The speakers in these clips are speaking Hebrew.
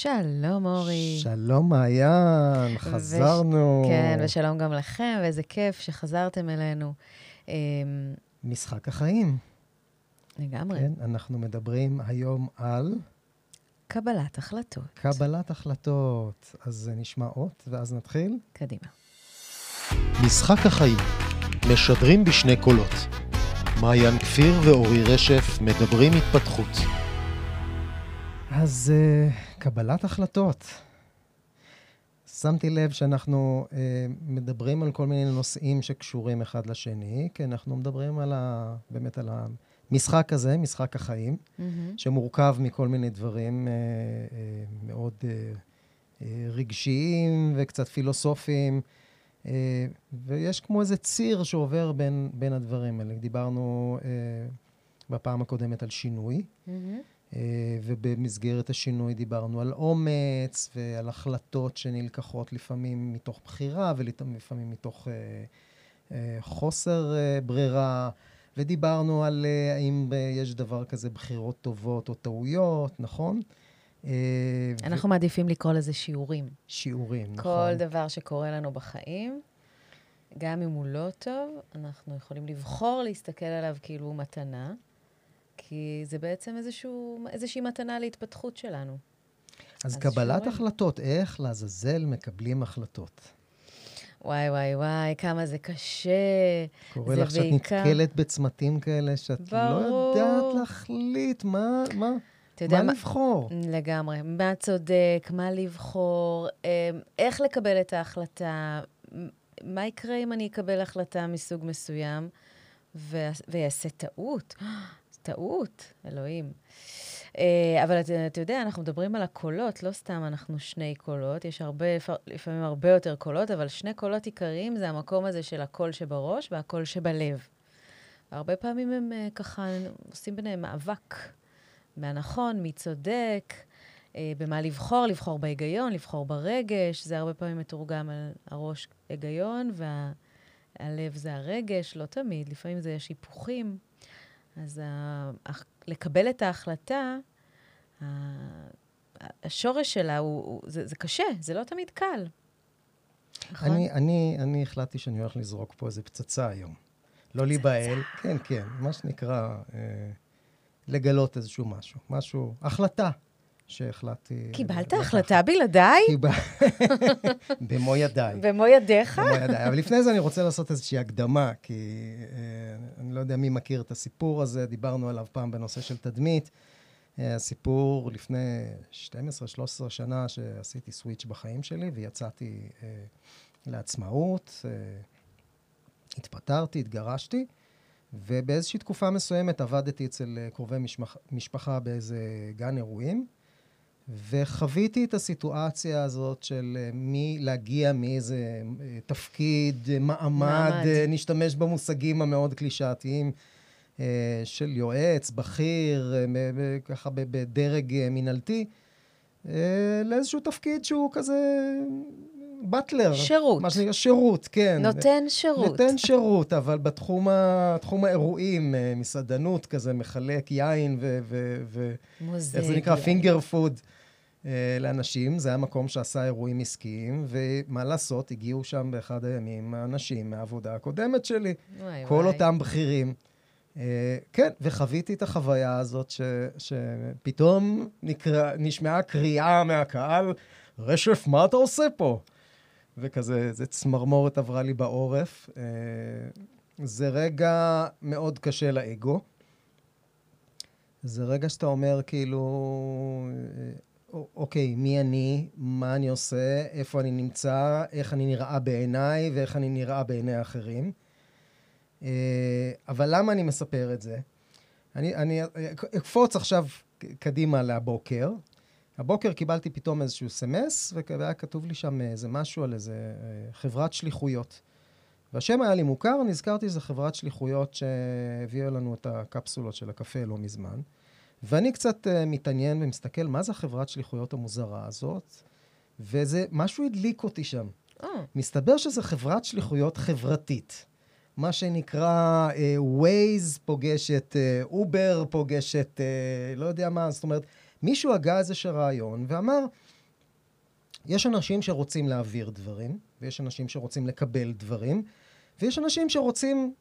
שלום, אורי. שלום, מעיין, חזרנו. וש... כן, ושלום גם לכם, ואיזה כיף שחזרתם אלינו. אמ, משחק החיים. לגמרי. כן, אנחנו מדברים היום על... קבלת החלטות. קבלת החלטות. אז נשמע אות, ואז נתחיל. קדימה. משחק החיים, משדרים בשני קולות. מעיין כפיר ואורי רשף מדברים התפתחות. אז uh, קבלת החלטות. שמתי לב שאנחנו uh, מדברים על כל מיני נושאים שקשורים אחד לשני, כי אנחנו מדברים על ה, באמת על המשחק הזה, משחק החיים, mm-hmm. שמורכב מכל מיני דברים uh, uh, מאוד uh, uh, רגשיים וקצת פילוסופיים, uh, ויש כמו איזה ציר שעובר בין, בין הדברים האלה. דיברנו uh, בפעם הקודמת על שינוי. Mm-hmm. אה, ובמסגרת השינוי דיברנו על אומץ ועל החלטות שנלקחות לפעמים מתוך בחירה ולפעמים מתוך uh, uh, חוסר ברירה, ודיברנו על האם יש דבר כזה בחירות טובות או טעויות, נכון? אנחנו ו... מעדיפים לקרוא לזה שיעורים. שיעורים, כל נכון. כל דבר שקורה לנו בחיים, גם אם הוא לא טוב, אנחנו יכולים לבחור להסתכל עליו כאילו הוא מתנה. כי זה בעצם איזשהו, איזושהי מתנה להתפתחות שלנו. אז, אז קבלת שואל. החלטות, איך לעזאזל מקבלים החלטות? וואי, וואי, וואי, כמה זה קשה. קורה לך שאת בעיקר... נתקלת בצמתים כאלה, שאת ברור. לא יודעת להחליט מה, מה, מה מה לבחור. לגמרי. מה צודק, מה לבחור, אמ, איך לקבל את ההחלטה, מה יקרה אם אני אקבל החלטה מסוג מסוים ויעשה טעות. טעות, אלוהים. Uh, אבל אתה, אתה יודע, אנחנו מדברים על הקולות, לא סתם אנחנו שני קולות, יש הרבה, לפעמים הרבה יותר קולות, אבל שני קולות עיקריים זה המקום הזה של הקול שבראש והקול שבלב. הרבה פעמים הם uh, ככה עושים ביניהם מאבק מהנכון, מי צודק, uh, במה לבחור, לבחור בהיגיון, לבחור ברגש, זה הרבה פעמים מתורגם על הראש היגיון, והלב זה הרגש, לא תמיד, לפעמים זה יש היפוכים. אז ה... לקבל את ההחלטה, השורש שלה הוא, הוא זה, זה קשה, זה לא תמיד קל. נכון? אני, אני, אני החלטתי שאני הולך לזרוק פה איזה פצצה היום. לא להיבהל, כן, כן, מה שנקרא, אה, לגלות איזשהו משהו. משהו, החלטה. שהחלטתי... קיבלת החלטה בלעדיי? במו ידיי. במו ידיך? במו ידיי. אבל לפני זה אני רוצה לעשות איזושהי הקדמה, כי אה, אני לא יודע מי מכיר את הסיפור הזה, דיברנו עליו פעם בנושא של תדמית. אה, הסיפור לפני 12-13 שנה שעשיתי סוויץ' בחיים שלי ויצאתי אה, לעצמאות, התפטרתי, התגרשתי. ובאיזושהי תקופה מסוימת עבדתי אצל קרובי משפח, משפחה באיזה גן אירועים, וחוויתי את הסיטואציה הזאת של אה, מי להגיע מאיזה אה, תפקיד, אה, מעמד, מעמד. נשתמש במושגים המאוד קלישאתיים של יועץ, בכיר, ככה בדרג מינהלתי, לאיזשהו תפקיד שהוא כזה באטלר. שירות. מה שנקרא שירות, כן. נותן שירות. נותן שירות, אבל בתחום ה, האירועים, מסעדנות כזה, מחלק יין ו... ו, ו מוזג. איך זה נקרא? פינגר פוד. אה, לאנשים, זה היה מקום שעשה אירועים עסקיים, ומה לעשות, הגיעו שם באחד הימים אנשים מהעבודה הקודמת שלי. וואי כל וואי. אותם בכירים. Uh, כן, וחוויתי את החוויה הזאת ש, שפתאום נקרא, נשמעה קריאה מהקהל, רשף, מה אתה עושה פה? וכזה, איזה צמרמורת עברה לי בעורף. Uh, זה רגע מאוד קשה לאגו. זה רגע שאתה אומר, כאילו, אוקיי, מי אני, מה אני עושה, איפה אני נמצא, איך אני נראה בעיניי ואיך אני נראה בעיני האחרים. אה, אבל למה אני מספר את זה? אני, אני אקפוץ עכשיו קדימה לבוקר. הבוקר קיבלתי פתאום איזשהו סמס, והיה כתוב לי שם איזה משהו על איזה אה, חברת שליחויות. והשם היה לי מוכר, נזכרתי שזו חברת שליחויות שהביאה לנו את הקפסולות של הקפה לא מזמן. ואני קצת uh, מתעניין ומסתכל, מה זה החברת שליחויות המוזרה הזאת? וזה, משהו הדליק אותי שם. Oh. מסתבר שזו חברת שליחויות חברתית. מה שנקרא uh, Waze פוגשת, אובר uh, פוגשת, uh, לא יודע מה, זאת אומרת, מישהו הגה איזשהו רעיון ואמר, יש אנשים שרוצים להעביר דברים, ויש אנשים שרוצים לקבל דברים, ויש אנשים שרוצים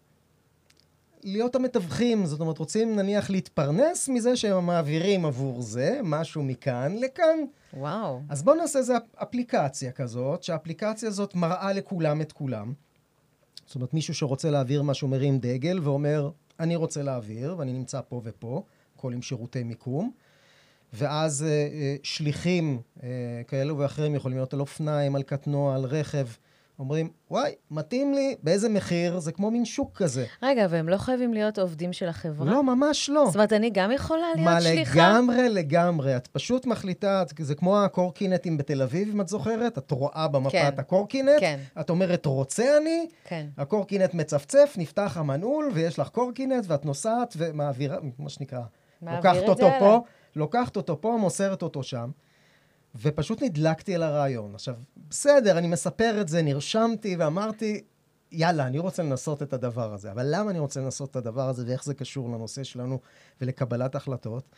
להיות המתווכים, זאת אומרת, רוצים נניח להתפרנס מזה שהם מעבירים עבור זה, משהו מכאן לכאן. וואו. אז בואו נעשה איזו אפליקציה כזאת, שהאפליקציה הזאת מראה לכולם את כולם. זאת אומרת, מישהו שרוצה להעביר משהו מרים דגל ואומר, אני רוצה להעביר, ואני נמצא פה ופה, הכל עם שירותי מיקום. ואז אה, אה, שליחים אה, כאלו ואחרים יכולים להיות על אופניים, על קטנוע, על רכב. אומרים, וואי, מתאים לי, באיזה מחיר? זה כמו מין שוק כזה. רגע, והם לא חייבים להיות עובדים של החברה? לא, ממש לא. זאת אומרת, אני גם יכולה להיות מה, שליחה? מה, לגמרי, לגמרי. את פשוט מחליטה, זה כמו הקורקינטים בתל אביב, אם את זוכרת? את רואה במפה כן. את הקורקינט, כן. את אומרת, רוצה אני, כן. הקורקינט מצפצף, נפתח המנעול, ויש לך קורקינט, ואת נוסעת ומעבירה, מה שנקרא, לוקחת אותו. פה, לוקחת אותו פה, מוסרת אותו שם. ופשוט נדלקתי על הרעיון. עכשיו, בסדר, אני מספר את זה, נרשמתי ואמרתי, יאללה, אני רוצה לנסות את הדבר הזה. אבל למה אני רוצה לנסות את הדבר הזה ואיך זה קשור לנושא שלנו ולקבלת החלטות?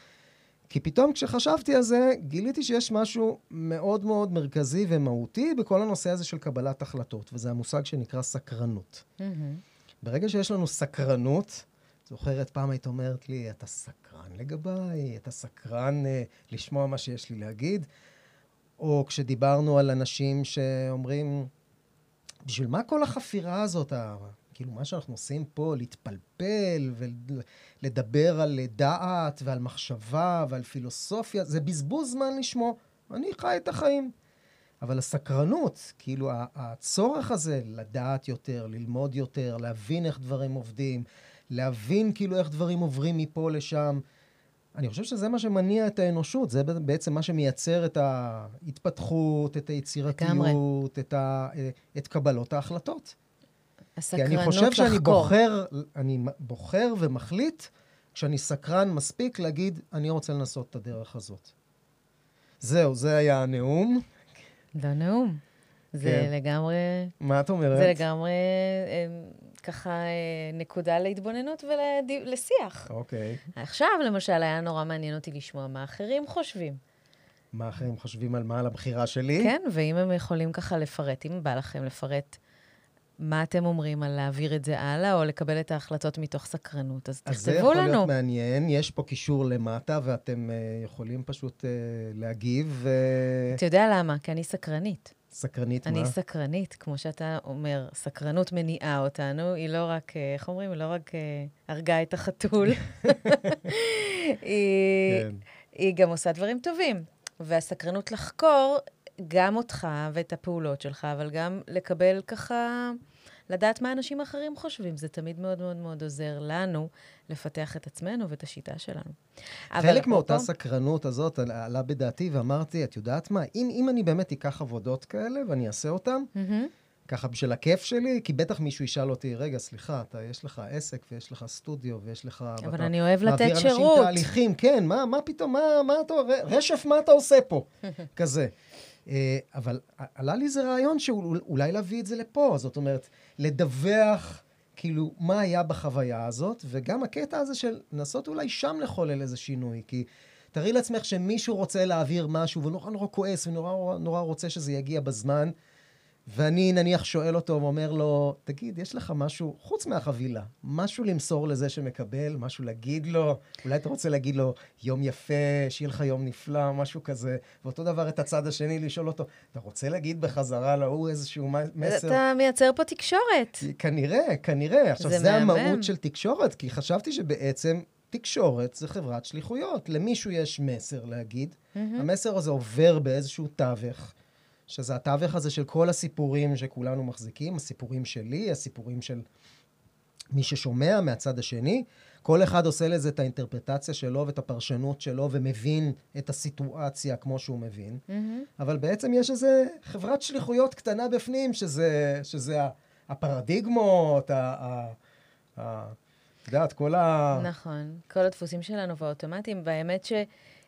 כי פתאום כשחשבתי על זה, גיליתי שיש משהו מאוד מאוד מרכזי ומהותי בכל הנושא הזה של קבלת החלטות, וזה המושג שנקרא סקרנות. מהמם. ברגע שיש לנו סקרנות, זוכרת, פעם היית אומרת לי, אתה סקרן לגביי, אתה סקרן uh, לשמוע מה שיש לי להגיד, או כשדיברנו על אנשים שאומרים, בשביל מה כל החפירה הזאת, ה- כאילו, מה שאנחנו עושים פה, להתפלפל ולדבר על דעת ועל מחשבה ועל פילוסופיה, זה בזבוז זמן לשמו. אני חי את החיים. אבל הסקרנות, כאילו הצורך הזה לדעת יותר, ללמוד יותר, להבין איך דברים עובדים, להבין כאילו איך דברים עוברים מפה לשם, אני חושב שזה מה שמניע את האנושות, זה בעצם מה שמייצר את ההתפתחות, את היצירתיות, את, ה, את קבלות ההחלטות. כי הסקרנות אני לחקור. חושב שאני בוחר, אני בוחר ומחליט כשאני סקרן מספיק להגיד, אני רוצה לנסות את הדרך הזאת. זהו, זה היה הנאום. לא נאום. זה כן. לגמרי, מה את אומרת? זה לגמרי אה, ככה אה, נקודה להתבוננות ולשיח. אוקיי. עכשיו, למשל, היה נורא מעניין אותי לשמוע מה אחרים חושבים. מה אחרים חושבים על מה? על הבחירה שלי? כן, ואם הם יכולים ככה לפרט, אם בא לכם לפרט מה אתם אומרים על להעביר את זה הלאה, או לקבל את ההחלטות מתוך סקרנות, אז אז זה תכתבו יכול לנו. להיות מעניין, יש פה קישור למטה, ואתם uh, יכולים פשוט uh, להגיב. Uh, אתה יודע למה? כי אני סקרנית. סקרנית אני מה? סקרנית, כמו שאתה אומר, סקרנות מניעה אותנו, היא לא רק, אה, איך אומרים? היא לא רק אה, הרגה את החתול, היא, כן. היא גם עושה דברים טובים. והסקרנות לחקור גם אותך ואת הפעולות שלך, אבל גם לקבל ככה, לדעת מה אנשים אחרים חושבים. זה תמיד מאוד מאוד מאוד עוזר לנו לפתח את עצמנו ואת השיטה שלנו. חלק מאותה אפרופו- סקרנות הזאת עלה- בדעתי, ואמרתי, את יודעת מה, אם, אם אני באמת אקח עבודות כאלה ואני אעשה אותן, מהמם. ככה בשביל הכיף שלי, כי בטח מישהו ישאל אותי, רגע, סליחה, אתה, יש לך עסק ויש לך סטודיו ויש לך... אבל ואתה אני אוהב לתת מעביר שירות. אנשים תהליכים, כן, מה, מה פתאום, מה, מה אתה, רשף, מה אתה עושה פה? כזה. אה, אבל עלה לי איזה רעיון שאולי להביא את זה לפה, זאת אומרת, לדווח כאילו מה היה בחוויה הזאת, וגם הקטע הזה של לנסות אולי שם לחולל איזה שינוי, כי תארי לעצמך שמישהו רוצה להעביר משהו ונורא נורא כועס ונורא נורא רוצה שזה יגיע בזמן, ואני נניח שואל אותו ואומר לו, תגיד, יש לך משהו, חוץ מהחבילה, משהו למסור לזה שמקבל, משהו להגיד לו, אולי אתה רוצה להגיד לו, יום יפה, שיהיה לך יום נפלא, משהו כזה, ואותו דבר את הצד השני, לשאול אותו, אתה רוצה להגיד בחזרה להוא איזשהו מסר? אתה מייצר פה תקשורת. כנראה, כנראה. עכשיו, זה זה. המהות של תקשורת, כי חשבתי שבעצם תקשורת זה חברת שליחויות. למישהו יש מסר להגיד, המסר הזה עובר באיזשהו תווך, שזה התווך הזה של כל הסיפורים שכולנו מחזיקים, הסיפורים שלי, הסיפורים של מי ששומע מהצד השני. כל אחד עושה לזה את האינטרפרטציה שלו ואת הפרשנות שלו ומבין את הסיטואציה כמו שהוא מבין. מהמם. אבל בעצם יש איזה חברת שליחויות קטנה בפנים, שזה, שזה הפרדיגמות, ה... ה- ה- את יודעת, כל ה... נכון. כל הדפוסים שלנו והאוטומטיים, והאמת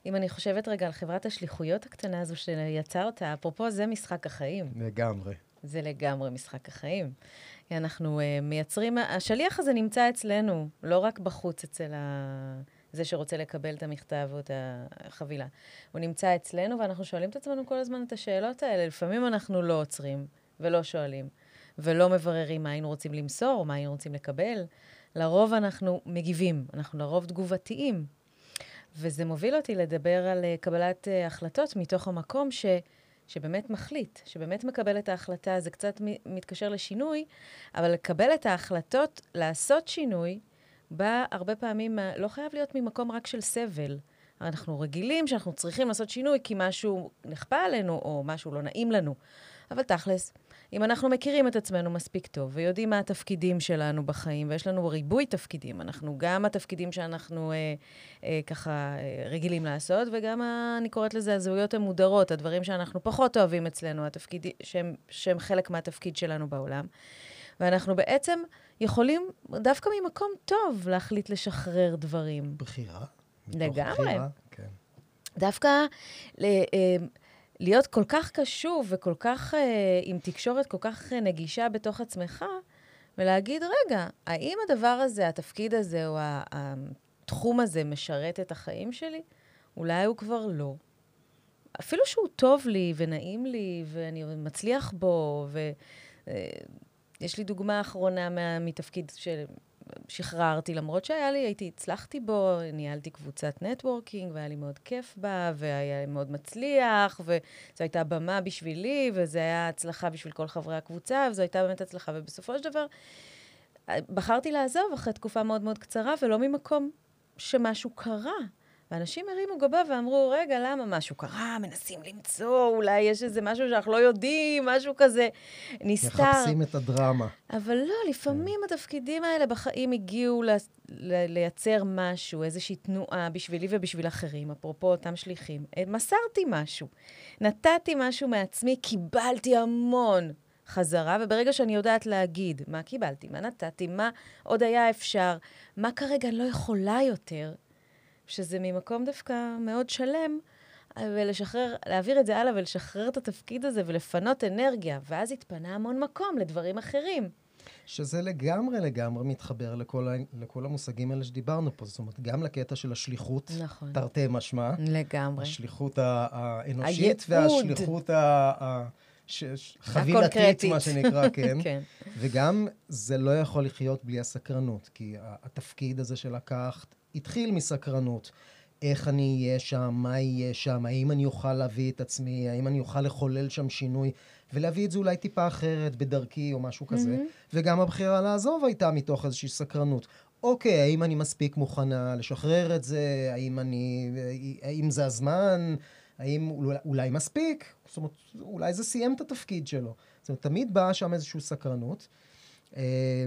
שאם אני חושבת רגע על חברת השליחויות הקטנה הזו שיצרת, אפרופו, זה משחק החיים. לגמרי. זה לגמרי משחק החיים. אנחנו uh, מייצרים, השליח הזה נמצא אצלנו, לא רק בחוץ אצל, ה... זה שרוצה לקבל את המכתב או את החבילה. הוא נמצא אצלנו, ואנחנו שואלים את עצמנו כל הזמן את השאלות האלה. לפעמים אנחנו לא עוצרים ולא שואלים, ולא מבררים מה היינו רוצים למסור, או מה היינו רוצים לקבל. לרוב אנחנו מגיבים, אנחנו לרוב תגובתיים. וזה מוביל אותי לדבר על uh, קבלת uh, החלטות מתוך המקום ש, שבאמת מחליט, שבאמת מקבל את ההחלטה. זה קצת מתקשר לשינוי, אבל לקבל את ההחלטות, לעשות שינוי, בא הרבה פעמים, לא חייב להיות ממקום רק של סבל. אנחנו רגילים שאנחנו צריכים לעשות שינוי כי משהו נכפה עלינו או משהו לא נעים לנו. אבל תכלס, אם אנחנו מכירים את עצמנו מספיק טוב ויודעים מה התפקידים שלנו בחיים, ויש לנו ריבוי תפקידים, אנחנו גם התפקידים שאנחנו אה, אה, ככה אה, רגילים לעשות, וגם, ה, אני קוראת לזה הזהויות המודרות, הדברים שאנחנו פחות אוהבים אצלנו, התפקידים שהם, שהם חלק מהתפקיד שלנו בעולם. ואנחנו בעצם יכולים, דווקא ממקום טוב, להחליט לשחרר דברים. בחירה. לגמרי. בחירה, כן. דווקא... ל, אה, להיות כל כך קשוב וכל כך, אה, עם תקשורת כל כך אה, נגישה בתוך עצמך, ולהגיד, רגע, האם הדבר הזה, התפקיד הזה, או התחום הזה משרת את החיים שלי? אולי הוא כבר לא. אפילו שהוא טוב לי ונעים לי, ואני מצליח בו, ויש אה, לי דוגמה אחרונה מתפקיד של שחררתי, למרות שהיה לי, הייתי, הצלחתי בו, ניהלתי קבוצת נטוורקינג, והיה לי מאוד כיף בה, והיה לי מאוד מצליח, וזו הייתה במה בשבילי, וזו הייתה הצלחה בשביל כל חברי הקבוצה, וזו הייתה באמת הצלחה. ובסופו של דבר, בחרתי לעזוב אחרי תקופה מאוד מאוד קצרה, ולא ממקום שמשהו קרה. ואנשים הרימו גבה ואמרו, רגע, למה משהו קרה? מנסים למצוא, אולי יש איזה משהו שאנחנו לא יודעים, משהו כזה נסתר. מחפשים את הדרמה. אבל לא, לפעמים כן. התפקידים האלה בחיים הגיעו ל- ל- לייצר משהו, איזושהי תנועה בשבילי ובשביל אחרים, אפרופו אותם שליחים. אה, מסרתי משהו, נתתי משהו מעצמי, קיבלתי המון. חזרה, וברגע שאני יודעת להגיד מה קיבלתי, מה נתתי, מה עוד היה אפשר, מה כרגע אני לא יכולה יותר, שזה ממקום דווקא מאוד שלם, ולשחרר, להעביר את זה הלאה ולשחרר את התפקיד הזה ולפנות אנרגיה, ואז התפנה המון מקום לדברים אחרים. שזה לגמרי לגמרי מתחבר לכל, ה... לכל המושגים האלה שדיברנו פה. זאת אומרת, גם לקטע של השליחות, נכון. תרתי משמע. לגמרי. השליחות האנושית. והשליחות ה... חבילתית, מה שנקרא, כן. כן. וגם זה לא יכול לחיות בלי הסקרנות, כי התפקיד הזה שלקחת התחיל מסקרנות. איך אני אהיה שם, מה יהיה שם, האם אני אוכל להביא את עצמי, האם אני אוכל לחולל שם שינוי, ולהביא את זה אולי טיפה אחרת בדרכי או משהו כזה. Mm-hmm. וגם הבחירה לעזוב הייתה מתוך איזושהי סקרנות. אוקיי, האם אני מספיק מוכנה לשחרר את זה? האם אני... האם זה הזמן? האם אולי, אולי מספיק? זאת אומרת, אולי זה סיים את התפקיד שלו. זאת אומרת, תמיד באה שם איזושהי סקרנות. אה,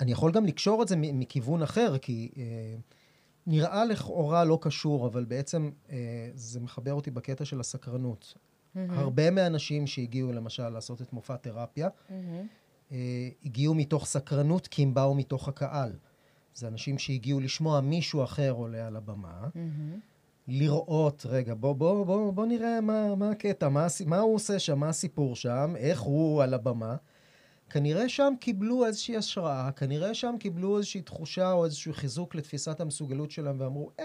אני יכול גם לקשור את זה מכיוון אחר, כי אה, נראה לכאורה לא קשור, אבל בעצם אה, זה מחבר אותי בקטע של הסקרנות. Mm-hmm. הרבה מהאנשים שהגיעו למשל לעשות את מופע תרפיה, mm-hmm. אה, הגיעו מתוך סקרנות כי הם באו מתוך הקהל. זה אנשים שהגיעו לשמוע מישהו אחר עולה על הבמה, mm-hmm. לראות, רגע, בוא, בוא, בוא, בוא נראה מה, מה הקטע, מה, מה הוא עושה שם, מה הסיפור שם, איך הוא על הבמה. כנראה שם קיבלו איזושהי השראה, כנראה שם קיבלו איזושהי תחושה או איזשהו חיזוק לתפיסת המסוגלות שלהם ואמרו, אה,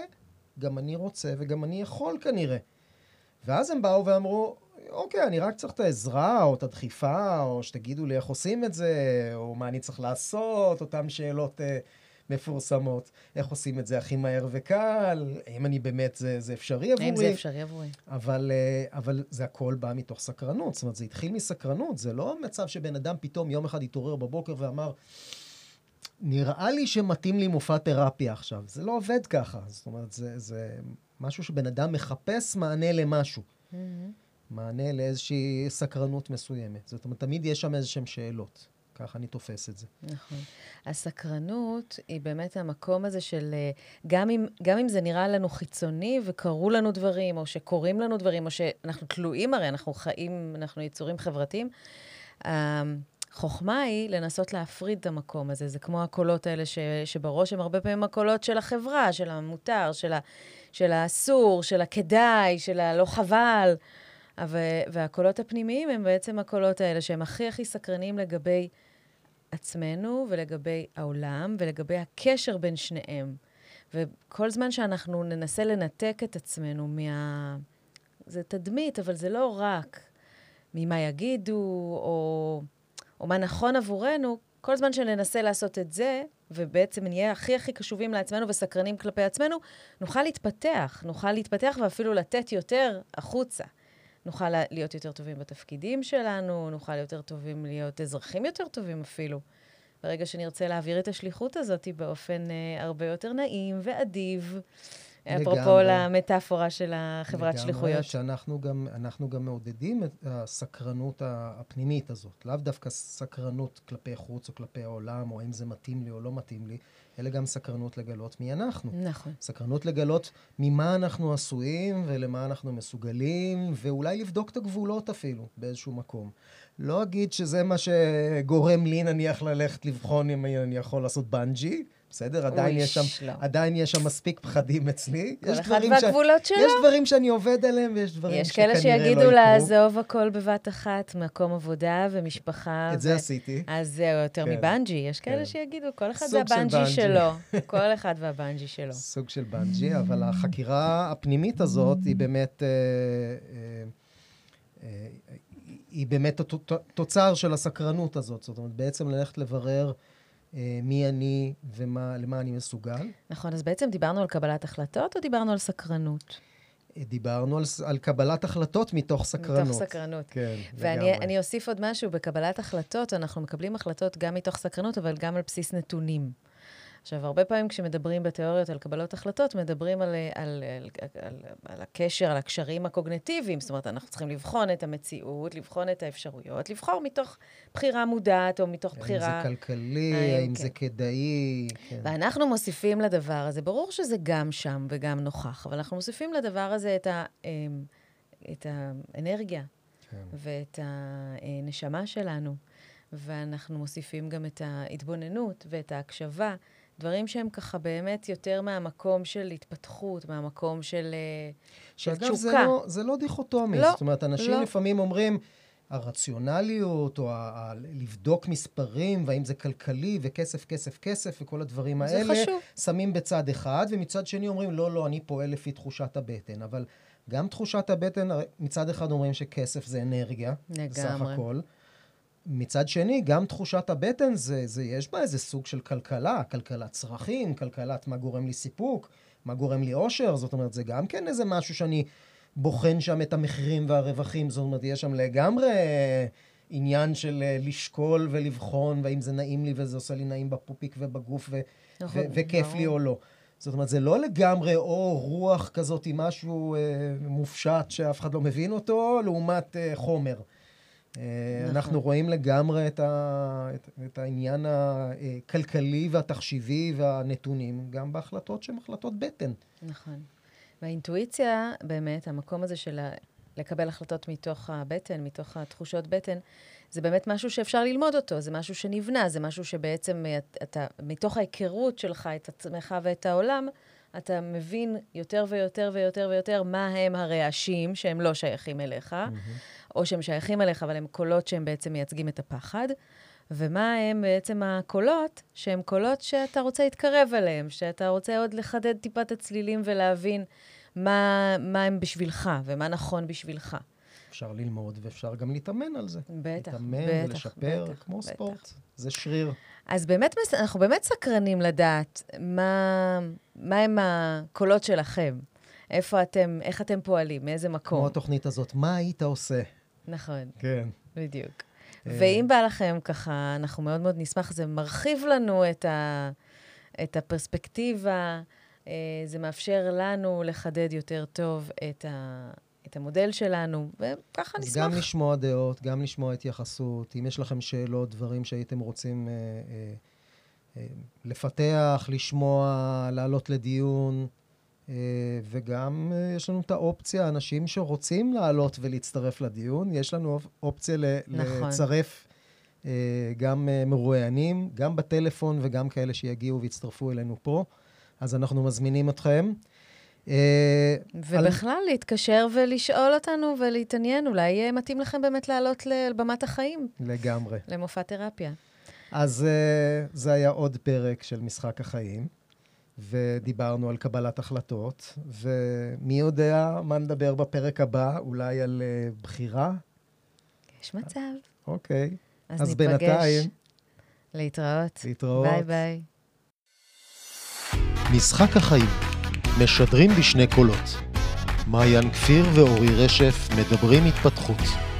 גם אני רוצה וגם אני יכול כנראה. ואז הם באו ואמרו, אוקיי, אני רק צריך את העזרה או את הדחיפה, או שתגידו לי איך עושים את זה, או מה אני צריך לעשות, אותן שאלות... אה, מפורסמות. איך עושים את זה הכי מהר וקל, האם אני באמת, זה, זה אפשרי עבורי. האם זה אפשרי עבורי. אבל, אה, אבל זה הכל בא מתוך סקרנות. זאת אומרת, זה התחיל מסקרנות, זה לא מצב שבן אדם פתאום יום אחד התעורר בבוקר ואמר, נראה לי שמתאים לי מופע תרפיה עכשיו. זה לא עובד ככה. זאת אומרת, זה, זה משהו שבן אדם מחפש מענה למשהו. Mm-hmm. מענה לאיזושהי סקרנות מסוימת. זאת אומרת, תמיד יש שם איזשהן שאלות. ככה אני תופס את זה. נכון. הסקרנות היא באמת המקום הזה של, אה, גם אם, גם אם זה נראה לנו חיצוני וקרו לנו דברים, או שקורים לנו דברים, או שאנחנו תלויים, הרי אנחנו חיים, אנחנו יצורים חברתיים, החוכמה היא לנסות להפריד את המקום הזה. זה כמו הקולות האלה ש, שבראש הם הרבה פעמים הקולות של החברה, של המותר, של, ה, של האסור, של הכדאי, של הלא חבל. והקולות הפנימיים הם בעצם הקולות האלה שהם הכי הכי סקרנים לגבי עצמנו ולגבי העולם ולגבי הקשר בין שניהם. וכל זמן שאנחנו ננסה לנתק את עצמנו מה... זה תדמית, אבל זה לא רק ממה יגידו, או, או מה נכון עבורנו, כל זמן שננסה לעשות את זה, ובעצם נהיה הכי הכי קשובים לעצמנו וסקרנים כלפי עצמנו, נוכל להתפתח, נוכל להתפתח ואפילו לתת יותר החוצה. נוכל להיות יותר טובים בתפקידים שלנו, נוכל יותר טובים להיות אזרחים יותר טובים אפילו. ברגע שנרצה להעביר את השליחות הזאת באופן uh, הרבה יותר נעים ואדיב. אפרופו למטאפורה של החברת שליחויות. לגמרי, שאנחנו גם, גם מעודדים את הסקרנות הפנימית הזאת. לאו דווקא סקרנות כלפי חוץ או כלפי העולם, או האם זה מתאים לי או לא מתאים לי, אלא גם סקרנות לגלות מי אנחנו. נכון. סקרנות לגלות ממה אנחנו עשויים ולמה אנחנו מסוגלים, ואולי לבדוק את הגבולות אפילו באיזשהו מקום. לא אגיד שזה מה שגורם לי, נניח, ללכת לבחון אם אני יכול לעשות בנג'י, בסדר? עדיין יש, שם, לא. עדיין יש שם מספיק פחדים אצלי. כל אחד והגבולות ש... שלו. יש דברים שאני עובד עליהם, ויש דברים שכנראה לא יקרו. יש כאלה שיגידו לעזוב הכל בבת אחת, מקום עבודה ומשפחה. את ו... זה עשיתי. אז זהו, יותר כן. מבנג'י. יש כאלה כן. שיגידו, כל אחד והבנג'י שלו. כל אחד והבנג'י שלו. סוג של בנג'י, אבל החקירה הפנימית הזאת היא באמת... אה, אה, אה, היא באמת התוצר של הסקרנות הזאת. זאת אומרת, בעצם ללכת לברר מי אני ולמה אני מסוגל. נכון, אז בעצם דיברנו על קבלת החלטות או דיברנו על סקרנות? אה, דיברנו על, על קבלת החלטות מתוך סקרנות. מתוך סקרנות. כן, ואני לגמרי. ואני אוסיף עוד משהו, בקבלת החלטות, אנחנו מקבלים החלטות גם מתוך סקרנות, אבל גם על בסיס נתונים. עכשיו, הרבה פעמים כשמדברים בתיאוריות על קבלות החלטות, מדברים על, על, על, על, על הקשר, על הקשרים הקוגנטיביים. זאת אומרת, אנחנו צריכים לבחון את המציאות, לבחון את האפשרויות, לבחור מתוך בחירה מודעת או מתוך בחירה... האם זה כלכלי, האם, האם כן. זה כדאי. כן. ואנחנו מוסיפים לדבר הזה, ברור שזה גם שם וגם נוכח, אבל אנחנו מוסיפים לדבר הזה את, ה, אמ, את האנרגיה כן. ואת הנשמה שלנו. ואנחנו מוסיפים גם את ההתבוננות ואת ההקשבה דברים שהם ככה באמת יותר מהמקום של התפתחות, מהמקום של, אה, של תשוקה. זה לא, זה לא דיכוטומי. לא, זאת אומרת, אנשים לא. לפעמים אומרים, הרציונליות, או ה- ה- לבדוק מספרים, והאם זה כלכלי, וכסף, כסף, כסף, וכל הדברים זה האלה, חשוב. שמים בצד אחד, ומצד שני אומרים, לא, לא, אני פועל לפי תחושת הבטן. אבל גם תחושת הבטן, מצד אחד אומרים שכסף זה אנרגיה, לגמרי. סך הכל. מצד שני, גם תחושת הבטן, זה, זה, יש בה איזה סוג של כלכלה, כלכלת צרכים, כלכלת מה גורם לי סיפוק, מה גורם לי אושר, זאת אומרת, זה גם כן איזה משהו שאני בוחן שם את המחירים והרווחים, זאת אומרת, יש שם לגמרי עניין של אה, לשקול ולבחון, והאם זה נעים לי וזה עושה לי נעים בפופיק ובגוף, ו- נכון, ו- וכיף לי או לא. זאת אומרת, זה לא לגמרי או רוח כזאת עם משהו אה, מופשט שאף אחד לא מבין אותו, לעומת אה, חומר. אה, נכון. אנחנו רואים לגמרי את, ה, את, את העניין הכלכלי והתחשיבי והנתונים, גם בהחלטות שהן החלטות בטן. נכון. והאינטואיציה, באמת, המקום הזה של לקבל החלטות מתוך הבטן, מתוך התחושות בטן, זה באמת משהו שאפשר ללמוד אותו, זה משהו שנבנה, זה משהו שבעצם אתה, מתוך ההיכרות שלך את עצמך ואת העולם, אתה מבין יותר ויותר ויותר ויותר מה הם הרעשים שהם לא שייכים אליך, mm-hmm. או שהם שייכים אליך, אבל הם קולות שהם בעצם מייצגים את הפחד, ומה הם בעצם הקולות שהם קולות שאתה רוצה להתקרב אליהם, שאתה רוצה עוד לחדד טיפה את הצלילים ולהבין מה, מה הם בשבילך ומה נכון בשבילך. אפשר ללמוד ואפשר גם להתאמן על זה. בטח, להתאמן בטח. ולשפר, בטח, כמו בטח. ספורט. זה שריר. אז באמת, אנחנו באמת סקרנים לדעת מה, מה הם הקולות שלכם. איפה אתם, איך אתם פועלים, מאיזה מקום. כמו התוכנית הזאת, מה היית עושה? נכון. כן. בדיוק. אה. ואם בא לכם ככה, אנחנו מאוד מאוד נשמח, זה מרחיב לנו את, ה, את הפרספקטיבה, אה, זה מאפשר לנו לחדד יותר טוב את, ה, את המודל שלנו, וככה נשמח. אז גם לשמוע דעות, גם לשמוע התייחסות. אם יש לכם שאלות, דברים שהייתם רוצים אה, אה, אה, לפתח, לשמוע, לעלות לדיון, אה, וגם אה, יש לנו את האופציה, אנשים שרוצים לעלות ולהצטרף לדיון, יש לנו אופציה ל- נכון. לצרף אה, גם אה, מרואיינים, גם בטלפון וגם כאלה שיגיעו ויצטרפו אלינו פה. אז אנחנו מזמינים אתכם. אה, ובכלל, על... להתקשר ולשאול אותנו ולהתעניין, אולי יהיה מתאים לכם באמת לעלות לבמת החיים. לגמרי. למופע תרפיה. אז uh, זה היה עוד פרק של משחק החיים. ודיברנו על קבלת החלטות, ומי יודע מה נדבר בפרק הבא, אולי על uh, בחירה? יש מצב. אוקיי. אז, אז ניפגש. בינתיים... להתראות. להתראות. ביי ביי. משחק החיים, משדרים בשני קולות. מעיין כפיר ואורי רשף מדברים התפתחות.